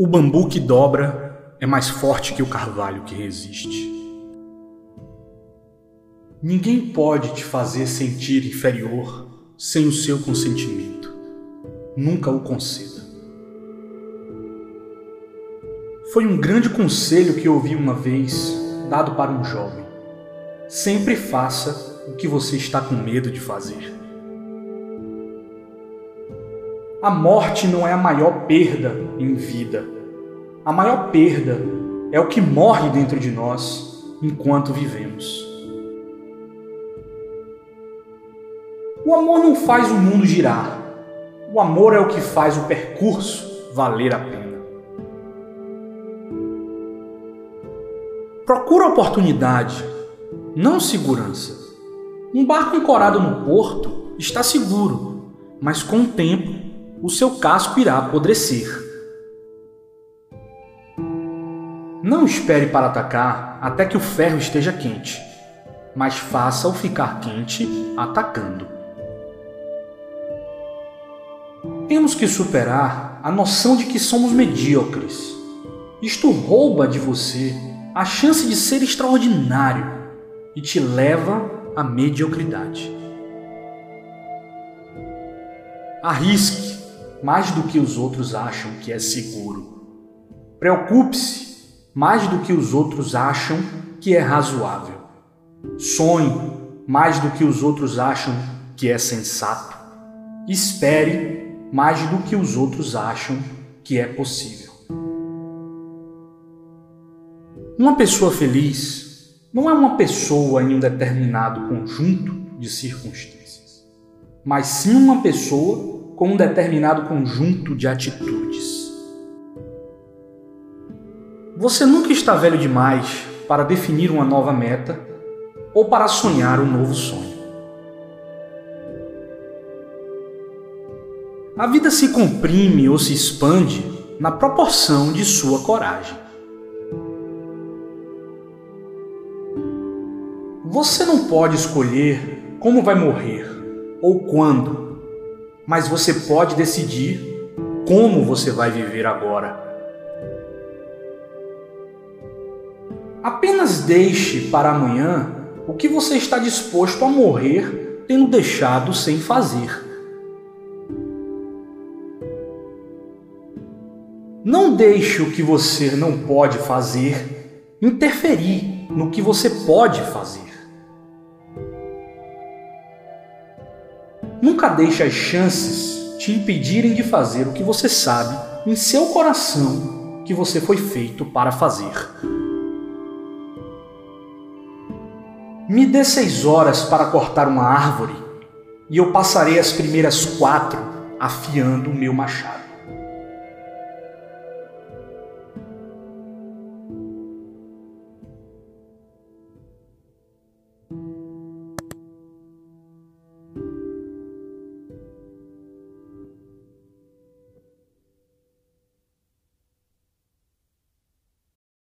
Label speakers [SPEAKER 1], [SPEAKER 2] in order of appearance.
[SPEAKER 1] O bambu que dobra é mais forte que o carvalho que resiste. Ninguém pode te fazer sentir inferior sem o seu consentimento. Nunca o conceda. Foi um grande conselho que ouvi uma vez, dado para um jovem. Sempre faça o que você está com medo de fazer. A morte não é a maior perda em vida. A maior perda é o que morre dentro de nós enquanto vivemos. O amor não faz o mundo girar. O amor é o que faz o percurso valer a pena. Procura oportunidade, não segurança. Um barco ancorado no porto está seguro, mas com o tempo o seu casco irá apodrecer. Não espere para atacar até que o ferro esteja quente, mas faça-o ficar quente atacando. Temos que superar a noção de que somos medíocres. Isto rouba de você a chance de ser extraordinário e te leva à mediocridade. Arrisque mais do que os outros acham que é seguro. Preocupe-se mais do que os outros acham que é razoável. Sonhe mais do que os outros acham que é sensato. Espere mais do que os outros acham que é possível. Uma pessoa feliz não é uma pessoa em um determinado conjunto de circunstâncias, mas sim uma pessoa com um determinado conjunto de atitudes. Você nunca está velho demais para definir uma nova meta ou para sonhar um novo sonho. A vida se comprime ou se expande na proporção de sua coragem. Você não pode escolher como vai morrer ou quando, mas você pode decidir como você vai viver agora. Apenas deixe para amanhã o que você está disposto a morrer tendo deixado sem fazer. Não deixe o que você não pode fazer interferir no que você pode fazer. Nunca deixe as chances te impedirem de fazer o que você sabe em seu coração que você foi feito para fazer. Me dê seis horas para cortar uma árvore e eu passarei as primeiras quatro afiando o meu machado.